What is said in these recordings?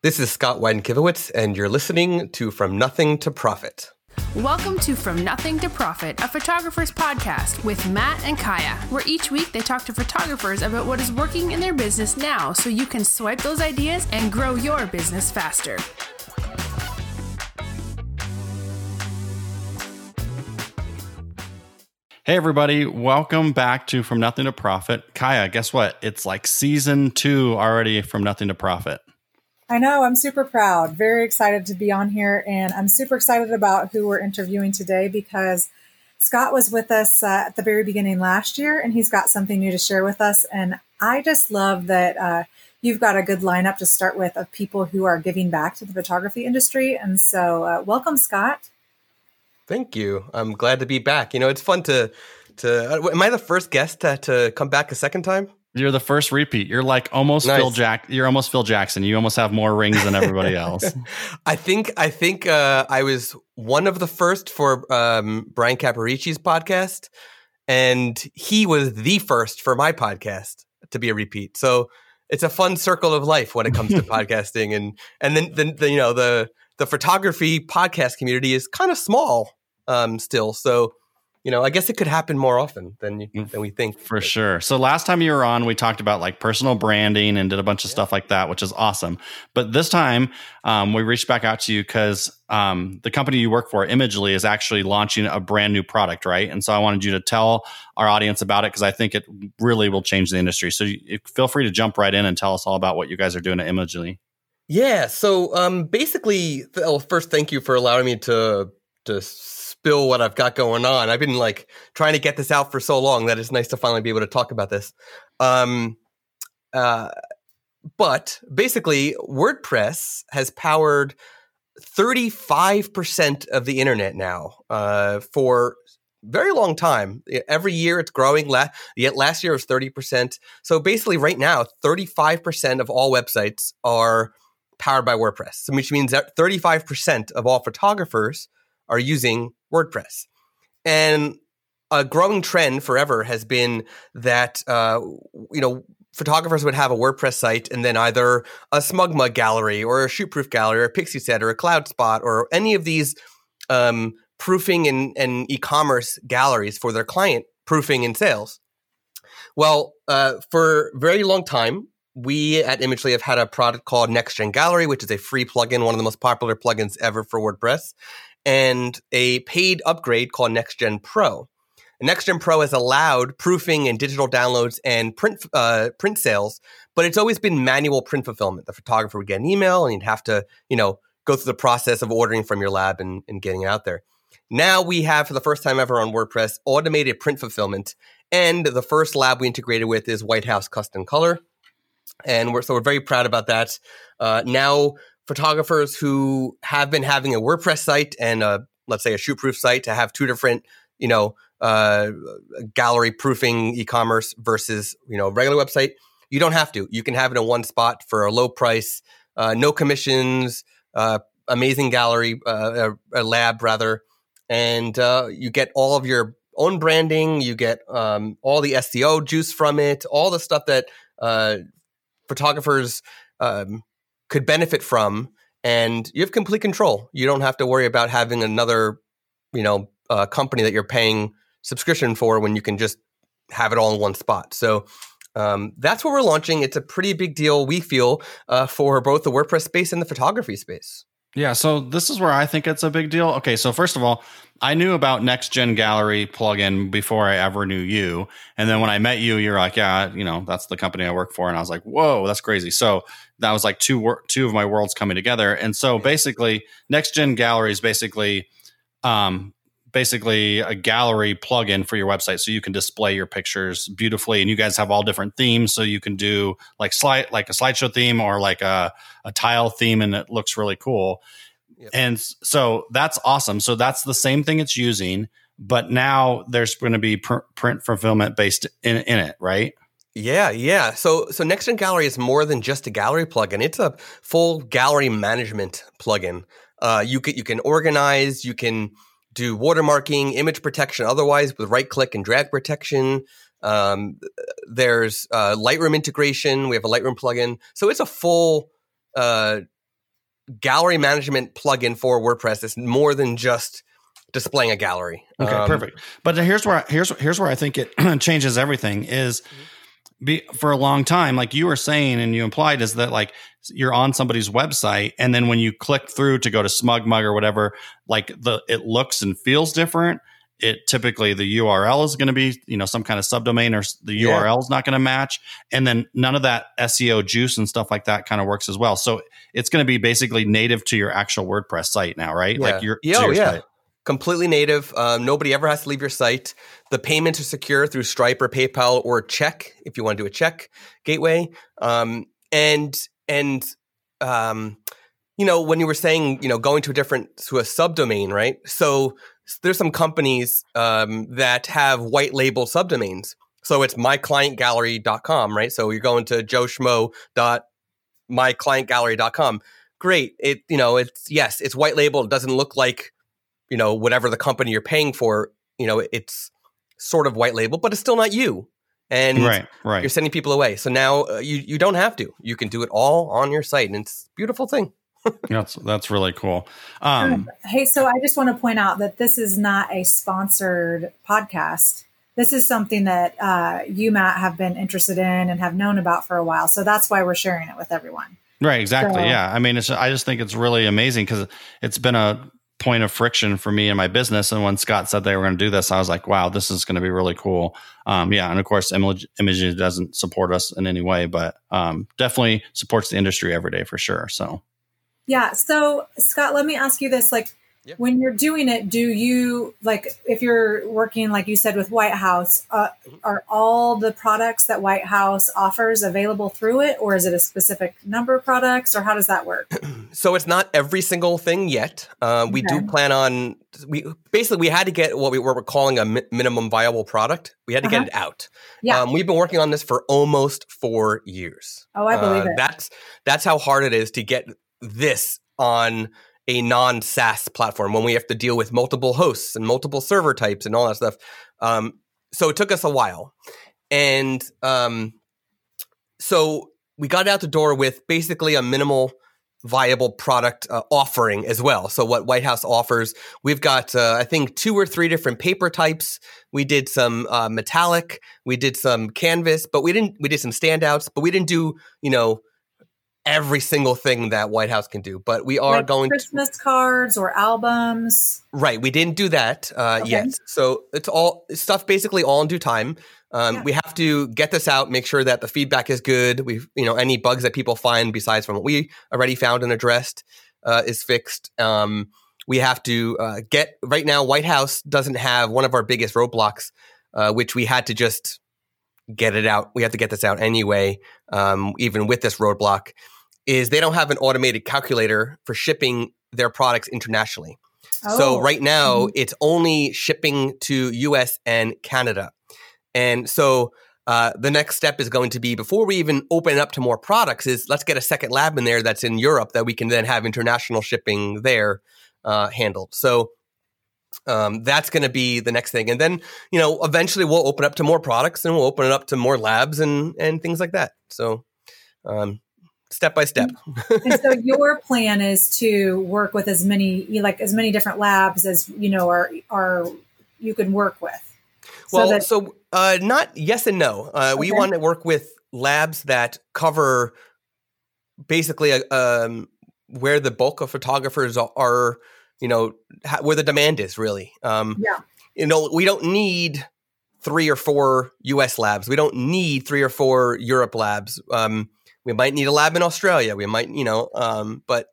This is Scott Wyden Kivowitz, and you're listening to From Nothing to Profit. Welcome to From Nothing to Profit, a photographer's podcast with Matt and Kaya, where each week they talk to photographers about what is working in their business now so you can swipe those ideas and grow your business faster. Hey, everybody, welcome back to From Nothing to Profit. Kaya, guess what? It's like season two already from Nothing to Profit. I know. I'm super proud. Very excited to be on here. And I'm super excited about who we're interviewing today because Scott was with us uh, at the very beginning last year and he's got something new to share with us. And I just love that uh, you've got a good lineup to start with of people who are giving back to the photography industry. And so, uh, welcome, Scott. Thank you. I'm glad to be back. You know, it's fun to to. Uh, am I the first guest to, to come back a second time? You're the first repeat. You're like almost nice. Phil Jack. You're almost Phil Jackson. You almost have more rings than everybody else. I think. I think uh, I was one of the first for um, Bryan Caporicci's podcast, and he was the first for my podcast to be a repeat. So it's a fun circle of life when it comes to podcasting, and and then then the, you know the the photography podcast community is kind of small um, still. So, you know, I guess it could happen more often than mm, than we think. For sure. So last time you were on, we talked about like personal branding and did a bunch of yeah. stuff like that, which is awesome. But this time, um, we reached back out to you because um, the company you work for, Imagely, is actually launching a brand new product, right? And so I wanted you to tell our audience about it because I think it really will change the industry. So you, feel free to jump right in and tell us all about what you guys are doing at Imagely. Yeah. So um, basically, well, first, thank you for allowing me to to spill what I've got going on. I've been like trying to get this out for so long that it's nice to finally be able to talk about this. Um, uh, but basically, WordPress has powered 35% of the internet now uh, for very long time. Every year it's growing. La- yet last year was 30%. So basically, right now, 35% of all websites are powered by WordPress, which means that 35% of all photographers are using WordPress. And a growing trend forever has been that uh, you know photographers would have a WordPress site and then either a SmugMug gallery or a Shootproof gallery or a Pixieset or a CloudSpot or any of these um, proofing and, and e-commerce galleries for their client proofing and sales. Well, uh, for a very long time, we at Imagely have had a product called NextGen Gallery, which is a free plugin, one of the most popular plugins ever for WordPress and a paid upgrade called NextGen Pro. NextGen Pro has allowed proofing and digital downloads and print uh, print sales, but it's always been manual print fulfillment. The photographer would get an email, and you'd have to, you know, go through the process of ordering from your lab and, and getting it out there. Now we have, for the first time ever on WordPress, automated print fulfillment, and the first lab we integrated with is White House Custom Color, and we're so we're very proud about that. Uh, now photographers who have been having a WordPress site and a, let's say a shootproof site to have two different, you know, uh, gallery proofing e-commerce versus you know regular website. You don't have to. You can have it in one spot for a low price, uh, no commissions, uh, amazing gallery, uh, a, a, lab rather, and uh, you get all of your own branding. You get um, all the SEO juice from it, all the stuff that uh, photographers um, could benefit from and you have complete control. You don't have to worry about having another you know uh, company that you're paying subscription for when you can just have it all in one spot. So um, that's what we're launching. It's a pretty big deal we feel uh, for both the wordpress space and the photography space yeah, so this is where I think it's a big deal. Okay, so first of all, I knew about Next Gen Gallery plugin before I ever knew you. And then when I met you, you're like, yeah, you know, that's the company I work for. And I was like, whoa, that's crazy. So that was like two two of my worlds coming together. And so basically, Next Gen Gallery is basically um, basically a gallery plugin for your website so you can display your pictures beautifully and you guys have all different themes so you can do like slide like a slideshow theme or like a, a tile theme and it looks really cool yep. and so that's awesome so that's the same thing it's using but now there's going to be pr- print fulfillment based in, in it right yeah, yeah. So so NextGen Gallery is more than just a gallery plugin. It's a full gallery management plugin. Uh, you can you can organize, you can do watermarking, image protection otherwise with right click and drag protection. Um, there's uh, Lightroom integration. We have a Lightroom plugin. So it's a full uh, gallery management plugin for WordPress. It's more than just displaying a gallery. Okay, um, perfect. But here's where here's here's where I think it changes everything is be, for a long time, like you were saying and you implied, is that like you're on somebody's website, and then when you click through to go to SmugMug or whatever, like the it looks and feels different. It typically the URL is going to be you know some kind of subdomain or the yeah. URL is not going to match, and then none of that SEO juice and stuff like that kind of works as well. So it's going to be basically native to your actual WordPress site now, right? Yeah. Like your, yeah, oh, your yeah. Site completely native. Um, nobody ever has to leave your site. The payments are secure through Stripe or PayPal or check if you want to do a check gateway. Um, and and um, you know when you were saying you know going to a different to a subdomain, right? So there's some companies um, that have white label subdomains. So it's myclientgallery.com, right? So you're going to joeschmo.myclientgallery.com. Great. It you know it's yes, it's white label. It doesn't look like you know whatever the company you're paying for you know it's sort of white label but it's still not you. And right, right. you're sending people away. So now uh, you you don't have to. You can do it all on your site and it's a beautiful thing. That's that's really cool. Um, hey so i just want to point out that this is not a sponsored podcast. This is something that uh, you matt have been interested in and have known about for a while so that's why we're sharing it with everyone. Right, exactly. So, yeah. I mean, it's, I just think it's really amazing because it's been a point of friction for me and my business. And when Scott said they were going to do this, I was like, wow, this is going to be really cool. Um, yeah. And of course, Image, Image doesn't support us in any way, but um, definitely supports the industry every day for sure. So, yeah. So, Scott, let me ask you this like, yeah. When you're doing it, do you like if you're working like you said with White House, uh, are all the products that White House offers available through it, or is it a specific number of products, or how does that work? so it's not every single thing yet. Uh, we okay. do plan on we basically we had to get what we were calling a mi- minimum viable product. We had to uh-huh. get it out. Yeah, um, we've been working on this for almost four years. Oh, I believe uh, it. That's that's how hard it is to get this on a non SaaS platform when we have to deal with multiple hosts and multiple server types and all that stuff. Um, so it took us a while. And um, so we got out the door with basically a minimal viable product uh, offering as well. So what White House offers, we've got uh, I think two or three different paper types. We did some uh, metallic, we did some canvas, but we didn't. We did some standouts, but we didn't do you know every single thing that White House can do, but we are like going Christmas to, cards or albums. Right, we didn't do that uh, okay. yet, so it's all stuff basically all in due time. Um, yeah. We have to get this out, make sure that the feedback is good. We, you know, any bugs that people find besides from what we already found and addressed uh, is fixed. Um, we have to uh, get right now. White House doesn't have one of our biggest roadblocks, uh, which we had to just get it out. We have to get this out anyway, um, even with this roadblock is they don't have an automated calculator for shipping their products internationally. Oh. So right now mm-hmm. it's only shipping to US and Canada. And so uh, the next step is going to be before we even open up to more products is let's get a second lab in there that's in Europe that we can then have international shipping there uh, handled. So um, that's going to be the next thing, and then you know eventually we'll open up to more products and we'll open it up to more labs and and things like that. So um, step by step. and so your plan is to work with as many like as many different labs as you know are are you can work with. So well, that- so uh, not yes and no. Uh, okay. We want to work with labs that cover basically uh, um, where the bulk of photographers are. You know where the demand is really. Um, yeah. You know we don't need three or four U.S. labs. We don't need three or four Europe labs. Um, we might need a lab in Australia. We might, you know, um, but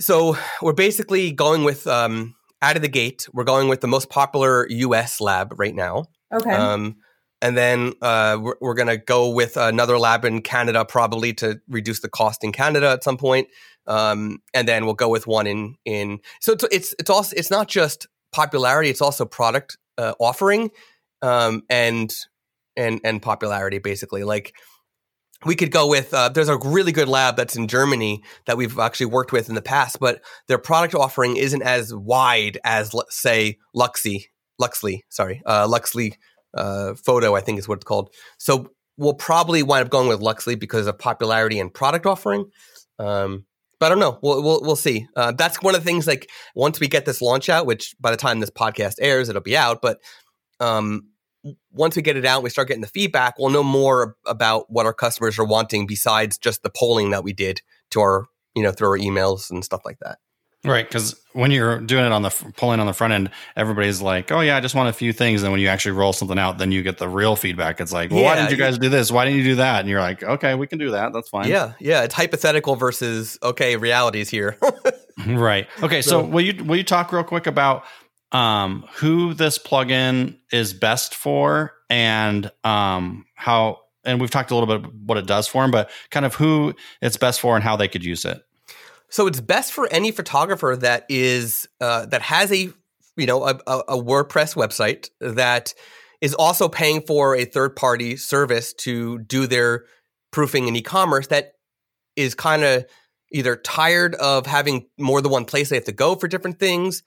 so we're basically going with um, out of the gate. We're going with the most popular U.S. lab right now. Okay. Um, and then uh, we're, we're going to go with another lab in Canada, probably to reduce the cost in Canada at some point. Um, and then we'll go with one in in. So it's it's, it's also it's not just popularity; it's also product uh, offering um, and and and popularity. Basically, like we could go with uh, there's a really good lab that's in Germany that we've actually worked with in the past, but their product offering isn't as wide as say Luxy, Loxley, sorry, uh, Loxley uh, Photo, I think is what it's called. So we'll probably wind up going with Loxley because of popularity and product offering. Um, but I don't know. We'll we'll, we'll see. Uh, that's one of the things. Like once we get this launch out, which by the time this podcast airs, it'll be out. But um, once we get it out, we start getting the feedback. We'll know more about what our customers are wanting besides just the polling that we did to our you know through our emails and stuff like that. Right, because when you're doing it on the polling on the front end, everybody's like, "Oh yeah, I just want a few things." And when you actually roll something out, then you get the real feedback. It's like, well, yeah, "Why didn't you guys do this? Why didn't you do that?" And you're like, "Okay, we can do that. That's fine." Yeah, yeah. It's hypothetical versus okay, reality's here. right. Okay. So, so will you will you talk real quick about um, who this plugin is best for and um, how? And we've talked a little bit what it does for them, but kind of who it's best for and how they could use it. So it's best for any photographer that is uh, that has a you know a, a, WordPress website that is also paying for a third party service to do their proofing in e-commerce that is kind of either tired of having more than one place they have to go for different things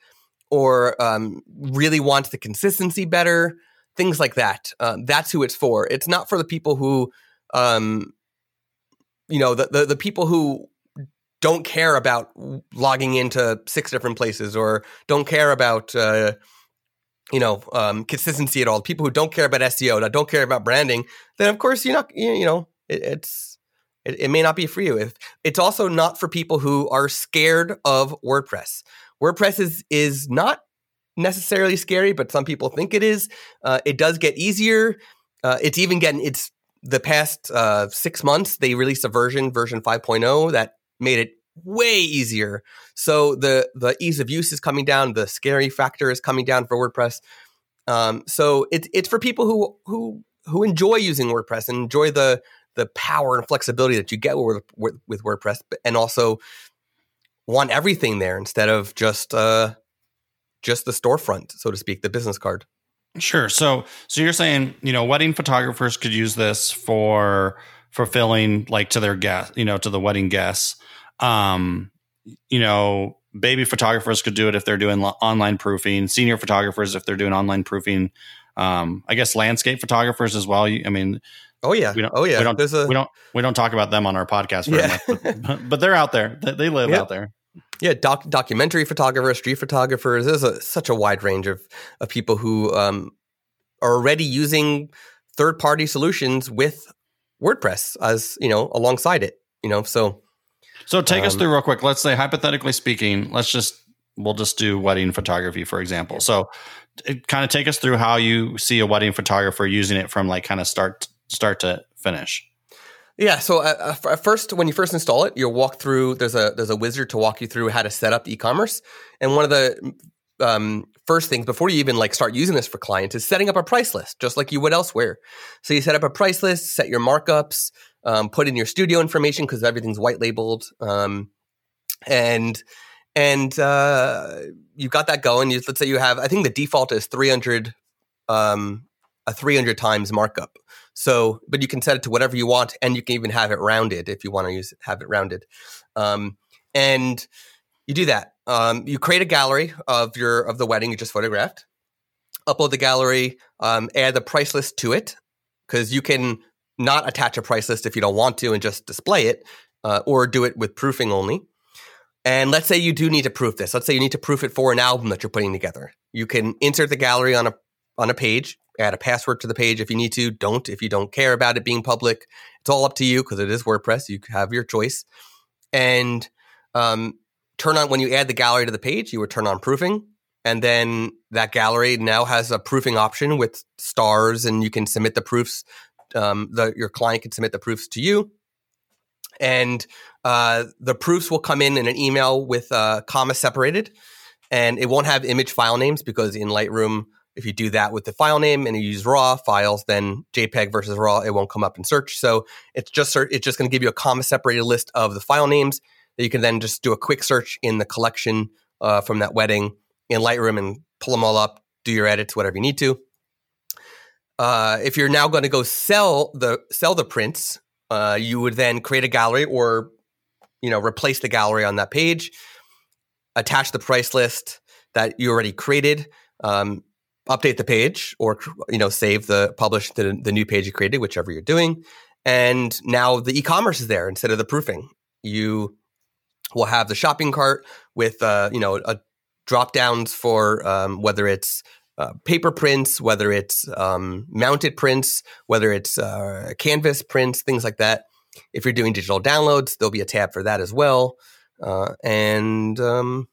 or um, really wants the consistency better things like that um, that's who it's for it's not for the people who um, you know the, the, the people who don't care about logging into six different places or don't care about uh, you know um, consistency at all. People who don't care about SEO, that don't care about branding, then of course you're not. You know, it, it's it, it may not be for you. If it's also not for people who are scared of WordPress. WordPress is is not necessarily scary, but some people think it is. Uh, it does get easier. Uh, it's even getting it's the past uh, six months they released a version version 5.0 that made it way easier. So the the ease of use is coming down, the scary factor is coming down for WordPress. Um, so it's it's for people who who who enjoy using WordPress and enjoy the the power and flexibility that you get with, with, with WordPress, and also want everything there instead of just uh, just the storefront, so to speak, the business card. Sure. So so you're saying you know wedding photographers could use this for fulfilling like to their guests, you know, to the wedding guests. Um, you know, baby photographers could do it if they're doing lo- online proofing. Senior photographers if they're doing online proofing. Um, I guess landscape photographers as well. I mean, oh yeah, we don't, oh yeah. We don't, a, we don't we don't talk about them on our podcast very yeah. much, but, but, they're out there. They live out there. Yeah, doc, documentary photographers, street photographers. There's a, such a wide range of of people who um, are already using third party solutions with WordPress as you know alongside it. You know, so so take um, us through real quick. Let's say hypothetically speaking, let's just we'll just do wedding photography for example. So kind of take us through how you see a wedding photographer using it from like kind of start start to finish. Yeah. So uh, uh first, when you first install it, you'll walk through. There's a there's a wizard to walk you through how to set up e-commerce. And one of the um, first things before you even like start using this for clients is setting up a price list, just like you would elsewhere. So you set up a price list, set your markups, um, put in your studio information because everything's white labeled, um, and and uh, you've got that going. You, let's say you have, I think the default is 300, um, a 300 times markup. So, but you can set it to whatever you want, and you can even have it rounded if you want to use have it rounded. Um, and you do that. Um, you create a gallery of your of the wedding you just photographed. Upload the gallery. Um, add the price list to it because you can not attach a price list if you don't want to and just display it, uh, or do it with proofing only. And let's say you do need to proof this. Let's say you need to proof it for an album that you're putting together. You can insert the gallery on a on a page, add a password to the page if you need to. Don't if you don't care about it being public. It's all up to you because it is WordPress. You have your choice. And um, turn on when you add the gallery to the page, you would turn on proofing. And then that gallery now has a proofing option with stars, and you can submit the proofs um, the, your client can submit the proofs to you, and uh, the proofs will come in in an email with uh, comma separated, and it won't have image file names because in Lightroom, if you do that with the file name and you use raw files, then JPEG versus raw, it won't come up in search. So it's just it's just going to give you a comma separated list of the file names that you can then just do a quick search in the collection uh, from that wedding in Lightroom and pull them all up, do your edits, whatever you need to uh, if you're now going to go sell the sell the prints, uh, you would then create a gallery or you know replace the gallery on that page, attach the price list that you already created, um, update the page, or you know save the publish the, the new page you created, whichever you're doing, and now the e-commerce is there instead of the proofing. You we'll have the shopping cart with uh, you know a drop downs for um, whether it's uh, paper prints, whether it's um, mounted prints, whether it's uh, canvas prints, things like that. If you're doing digital downloads, there'll be a tab for that as well. Uh, and um,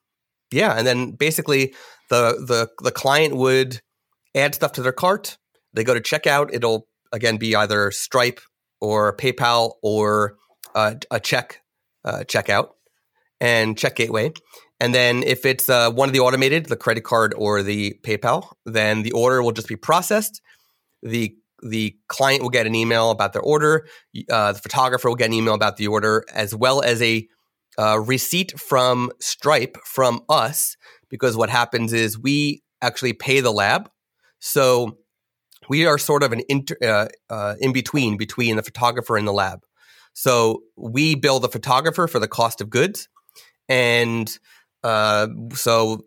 yeah, and then basically the the the client would add stuff to their cart. They go to checkout. It'll again be either Stripe or PayPal or uh, a check uh, checkout and check gateway. And then if it's uh, one of the automated, the credit card or the PayPal, then the order will just be processed. The the client will get an email about their order. Uh, the photographer will get an email about the order, as well as a uh, receipt from Stripe from us. Because what happens is we actually pay the lab, so we are sort of an inter, uh, uh, in between between the photographer and the lab. So we bill the photographer for the cost of goods, and uh, so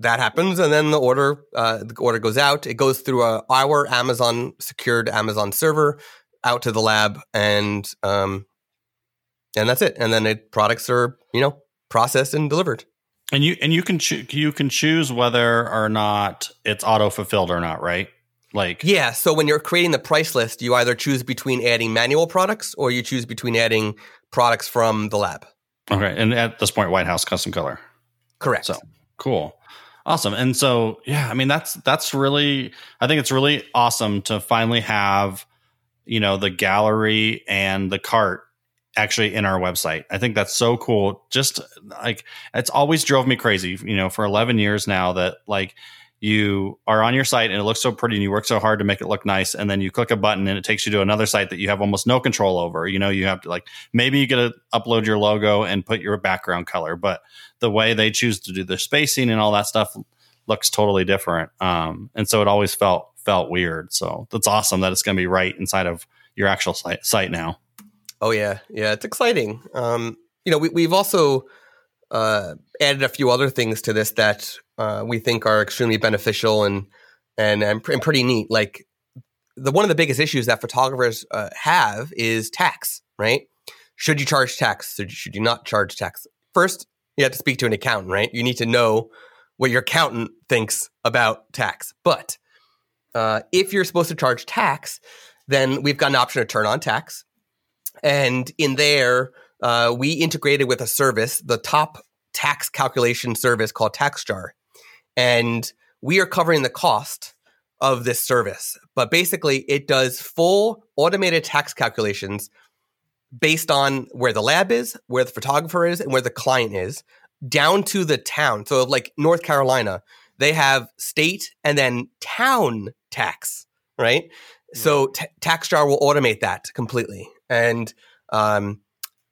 that happens, and then the order uh, the order goes out. It goes through a, our Amazon secured Amazon server out to the lab, and um, and that's it. And then the products are you know processed and delivered. And you and you can cho- you can choose whether or not it's auto fulfilled or not, right? Like yeah. So when you're creating the price list, you either choose between adding manual products or you choose between adding products from the lab. Okay, and at this point, White House custom color. Correct. So cool, awesome. And so yeah, I mean that's that's really I think it's really awesome to finally have you know the gallery and the cart actually in our website. I think that's so cool. Just like it's always drove me crazy, you know, for 11 years now that like you are on your site and it looks so pretty and you work so hard to make it look nice and then you click a button and it takes you to another site that you have almost no control over you know you have to like maybe you get to upload your logo and put your background color but the way they choose to do the spacing and all that stuff looks totally different um, and so it always felt felt weird so that's awesome that it's going to be right inside of your actual site, site now oh yeah yeah it's exciting um, you know we, we've also uh, added a few other things to this that uh, we think are extremely beneficial and and and, pr- and, pretty neat. Like the one of the biggest issues that photographers uh, have is tax. Right? Should you charge tax? Should, you not charge tax? First, you have to speak to an accountant. Right? You need to know what your accountant thinks about tax. But uh, if you're supposed to charge tax, then we've got an option to turn on tax, and in there uh, we integrated with a service, the top tax calculation service called TaxJar. And we are covering the cost of this service. But basically, it does full automated tax calculations based on where the lab is, where the photographer is, and where the client is, down to the town. So, like North Carolina, they have state and then town tax, right? So, t- TaxJar will automate that completely. And um,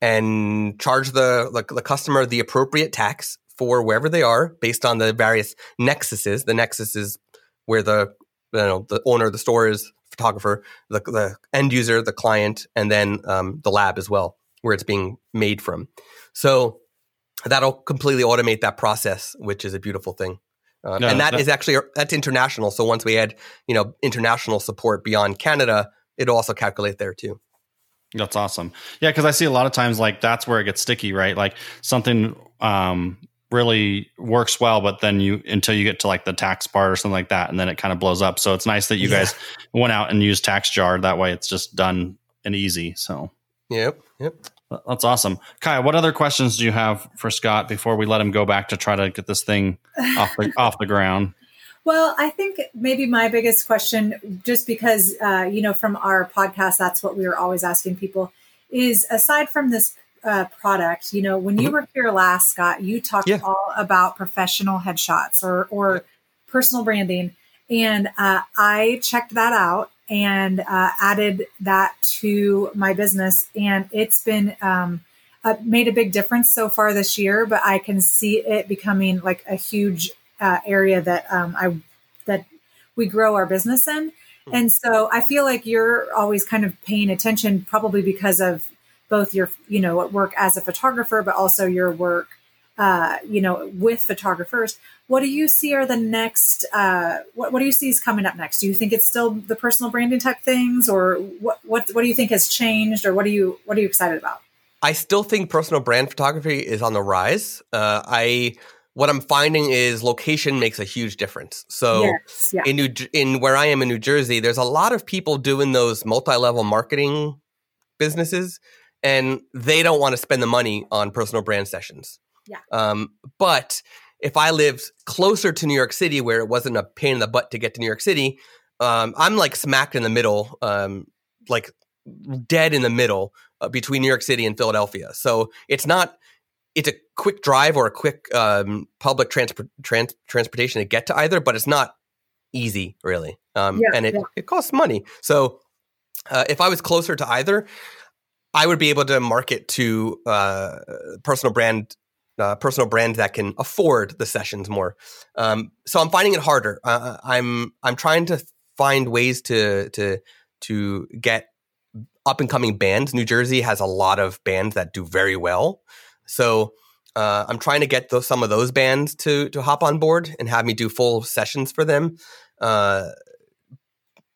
and charge the, the, the customer the appropriate tax for wherever they are based on the various nexuses. The nexus is where the you know the owner of the store is, photographer, the, the end user, the client, and then um, the lab as well, where it's being made from. So that'll completely automate that process, which is a beautiful thing. Uh, no, and that is actually that's international. So once we add you know international support beyond Canada, it'll also calculate there too. That's awesome. Yeah, because I see a lot of times like that's where it gets sticky, right? Like something um, really works well, but then you until you get to like the tax part or something like that, and then it kind of blows up. So it's nice that you yeah. guys went out and used TaxJar. That way, it's just done and easy. So yep, yep. That's awesome. Kaya, what other questions do you have for Scott before we let him go back to try to get this thing off the off the ground? Well, I think maybe my biggest question, just because, uh, you know, from our podcast, that's what we were always asking people is aside from this uh, product, you know, when you mm-hmm. were here last, Scott, you talked yeah. all about professional headshots or, or personal branding. And uh, I checked that out and uh, added that to my business. And it's been, um, uh, made a big difference so far this year, but I can see it becoming like a huge uh, area that um, I that we grow our business in. Hmm. And so I feel like you're always kind of paying attention, probably because of both your, you know, work as a photographer, but also your work, uh, you know, with photographers. What do you see are the next? Uh, what, what do you see is coming up next? Do you think it's still the personal branding type things, or what? What, what do you think has changed, or what are you what are you excited about? I still think personal brand photography is on the rise. Uh, I what I'm finding is location makes a huge difference. So yes, yeah. in New in where I am in New Jersey, there's a lot of people doing those multi-level marketing businesses, and they don't want to spend the money on personal brand sessions. Yeah. Um, but if I lived closer to New York City, where it wasn't a pain in the butt to get to New York City, um, I'm like smack in the middle, um, like dead in the middle uh, between New York City and Philadelphia. So it's not. It's a quick drive or a quick um, public transport trans- transportation to get to either, but it's not easy really, um, Yeah, and it yeah. it costs money. So uh, if I was closer to either, I would be able to market to uh, personal brand uh, personal brands that can afford the sessions more. Um, so I'm finding it harder. Uh, I'm I'm trying to find ways to to to get up and coming bands. New Jersey has a lot of bands that do very well. So uh, I'm trying to get those, some of those bands to to hop on board and have me do full sessions for them. Uh,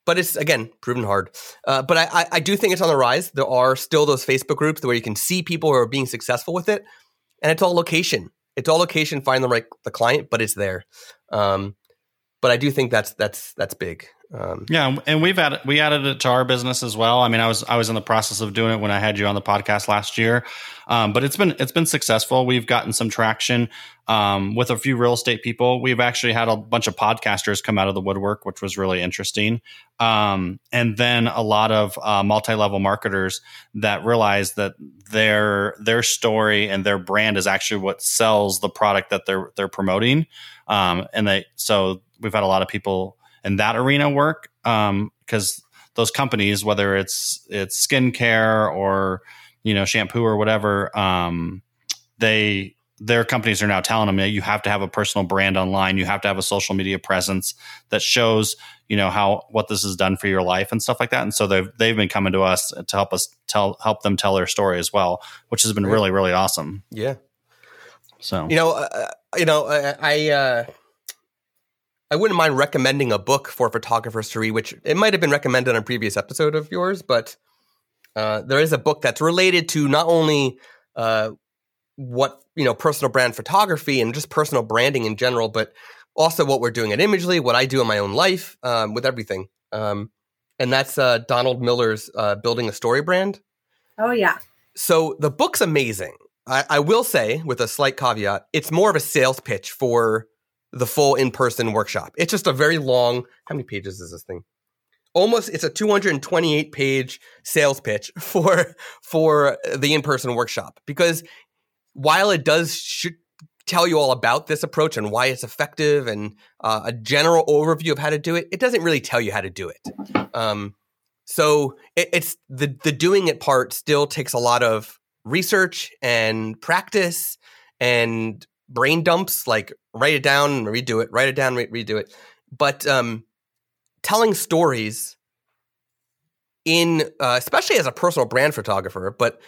but it's again proven hard. Uh, but I, I, do think it's on the rise. There are still those Facebook groups where you can see people who are being successful with it, and it's all location. It's all location. Find the right the client, but it's there. Um, but I do think that's that's that's big. Um, Yeah, and we've added we added it to our business as well. I mean, I was I was in the process of doing it when I had you on the podcast last year, um, but it's been it's been successful. We've gotten some traction um, with a few real estate people. We've actually had a bunch of podcasters come out of the woodwork, which was really interesting. Um, and then a lot of uh, multi level marketers that realize that their their story and their brand is actually what sells the product that they're they're promoting. Um, and they so we've had a lot of people in that arena work because those companies, whether it's it's skincare or you know shampoo or whatever, um, they their companies are now telling them that you have to have a personal brand online, you have to have a social media presence that shows you know how what this has done for your life and stuff like that. And so they've they've been coming to us to help us tell help them tell their story as well, which has been really really awesome. yeah. So You know, uh, you know, I I, uh, I wouldn't mind recommending a book for photographers to read, which it might have been recommended on a previous episode of yours, but uh, there is a book that's related to not only uh, what you know personal brand photography and just personal branding in general, but also what we're doing at Imagely, what I do in my own life um, with everything. Um, and that's uh, Donald Miller's uh, Building a Story Brand. Oh yeah. So the book's amazing. I, I will say, with a slight caveat, it's more of a sales pitch for the full in-person workshop. It's just a very long. How many pages is this thing? Almost, it's a 228 page sales pitch for for the in-person workshop because while it does sh- tell you all about this approach and why it's effective and uh, a general overview of how to do it, it doesn't really tell you how to do it. Um, so it, it's the the doing it part still takes a lot of research and practice and brain dumps. Like write it down, redo it, write it down, re- redo it. But um, telling stories in, uh, especially as a personal brand photographer, but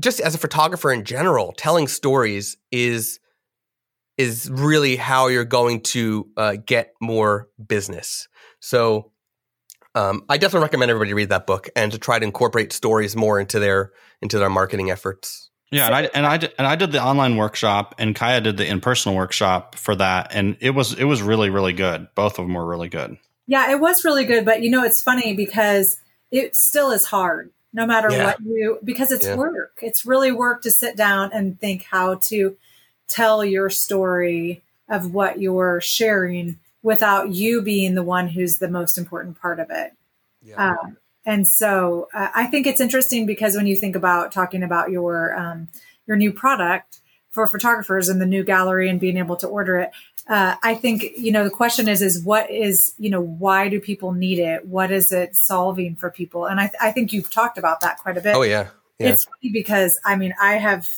just as a photographer in general, telling stories is is really how you're going to uh, get more business. So um, I definitely recommend everybody read that book and to try to incorporate stories more into their into their marketing efforts. Yeah, and I and I did, and I did the online workshop, and Kaya did the in person workshop for that, and it was it was really really good. Both of them were really good. Yeah, it was really good, but you know, it's funny because it still is hard no matter Yeah. what you because it's Yeah. work. It's really work to sit down and think how to tell your story of what you're sharing without you being the one who's the most important part of it. Um, and so uh, I think it's interesting because when you think about talking about your um, your new product for photographers and the new gallery and being able to order it, uh, I think you know the question is is what is you know why do people need it? What is it solving for people? And I, I think you've talked about that quite a bit. Oh yeah, yeah. It's funny because I mean I have,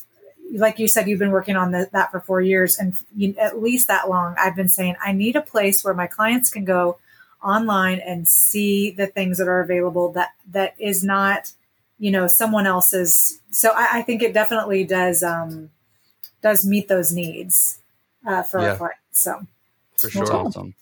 like you said, you've been working on the, that for four years, and you, at least that long. I've been saying I need a place where my clients can go online and see the things that are available that that is not, you know, someone else's. So I, I think it definitely does um, does meet those needs uh, for Yeah. our clients. So for That's sure. awesome.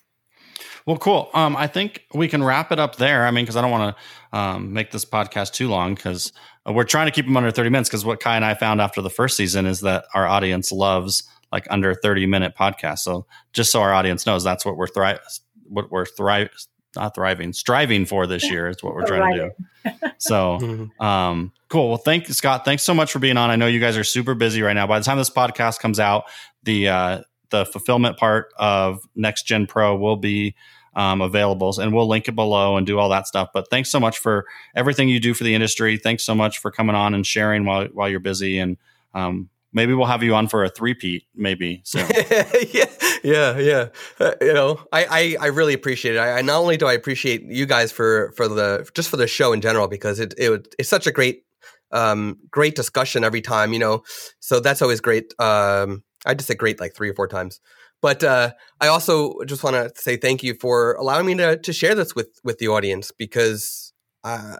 Well, cool. Um, I think we can wrap it up there. I mean, because I don't want to um, make this podcast too long because we're trying to keep them under 30 minutes. Because what Kai and I found after the first season is that our audience loves like under 30 minute podcasts. So just so our audience knows, that's what we're thri- what we're thrive not thriving, striving for this year is what we're trying to do. So, Mhm. um, cool. Well, thank you, Scott. Thanks so much for being on. I know you guys are super busy right now. By the time this podcast comes out, the uh, the fulfillment part of Next Gen Pro will be um, available, and we'll link it below and do all that stuff. But thanks so much for everything you do for the industry. Thanks so much for coming on and sharing while while you're busy. And um, maybe we'll have you on for a three-peat, maybe. So. yeah, yeah, yeah. Uh, you know, I, I, I really appreciate it. I, I not only do I appreciate you guys for for the just for the show in general because it, it it's such a great um great discussion every time. You know, so that's always great. Um, I just said great like three or four times. But uh, I also just want to say thank you for allowing me to to share this with with the audience because uh,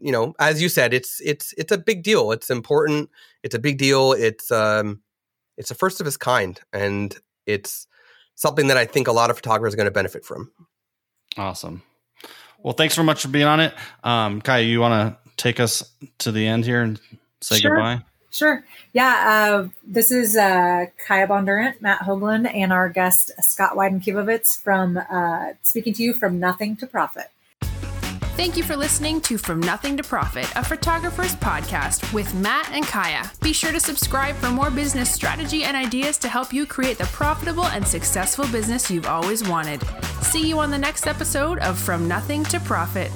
you know, as you said, it's it's it's a big deal. It's important. It's a big deal. It's um, it's the first of its kind, and it's something that I think a lot of photographers are going to benefit from. Awesome. Well, thanks so much for being on it. Um, Kai, you want to take us to the end here and say Sure. goodbye? Sure. Yeah. Uh, this is uh, Kaya Bondurant, Matt Hoagland, and our guest Scott Wyden Kivowitz from uh, speaking to you from Nothing to Profit. Thank you for listening to From Nothing to Profit, a photographer's podcast with Matt and Kaya. Be sure to subscribe for more business strategy and ideas to help you create the profitable and successful business you've always wanted. See you on the next episode of From Nothing to Profit.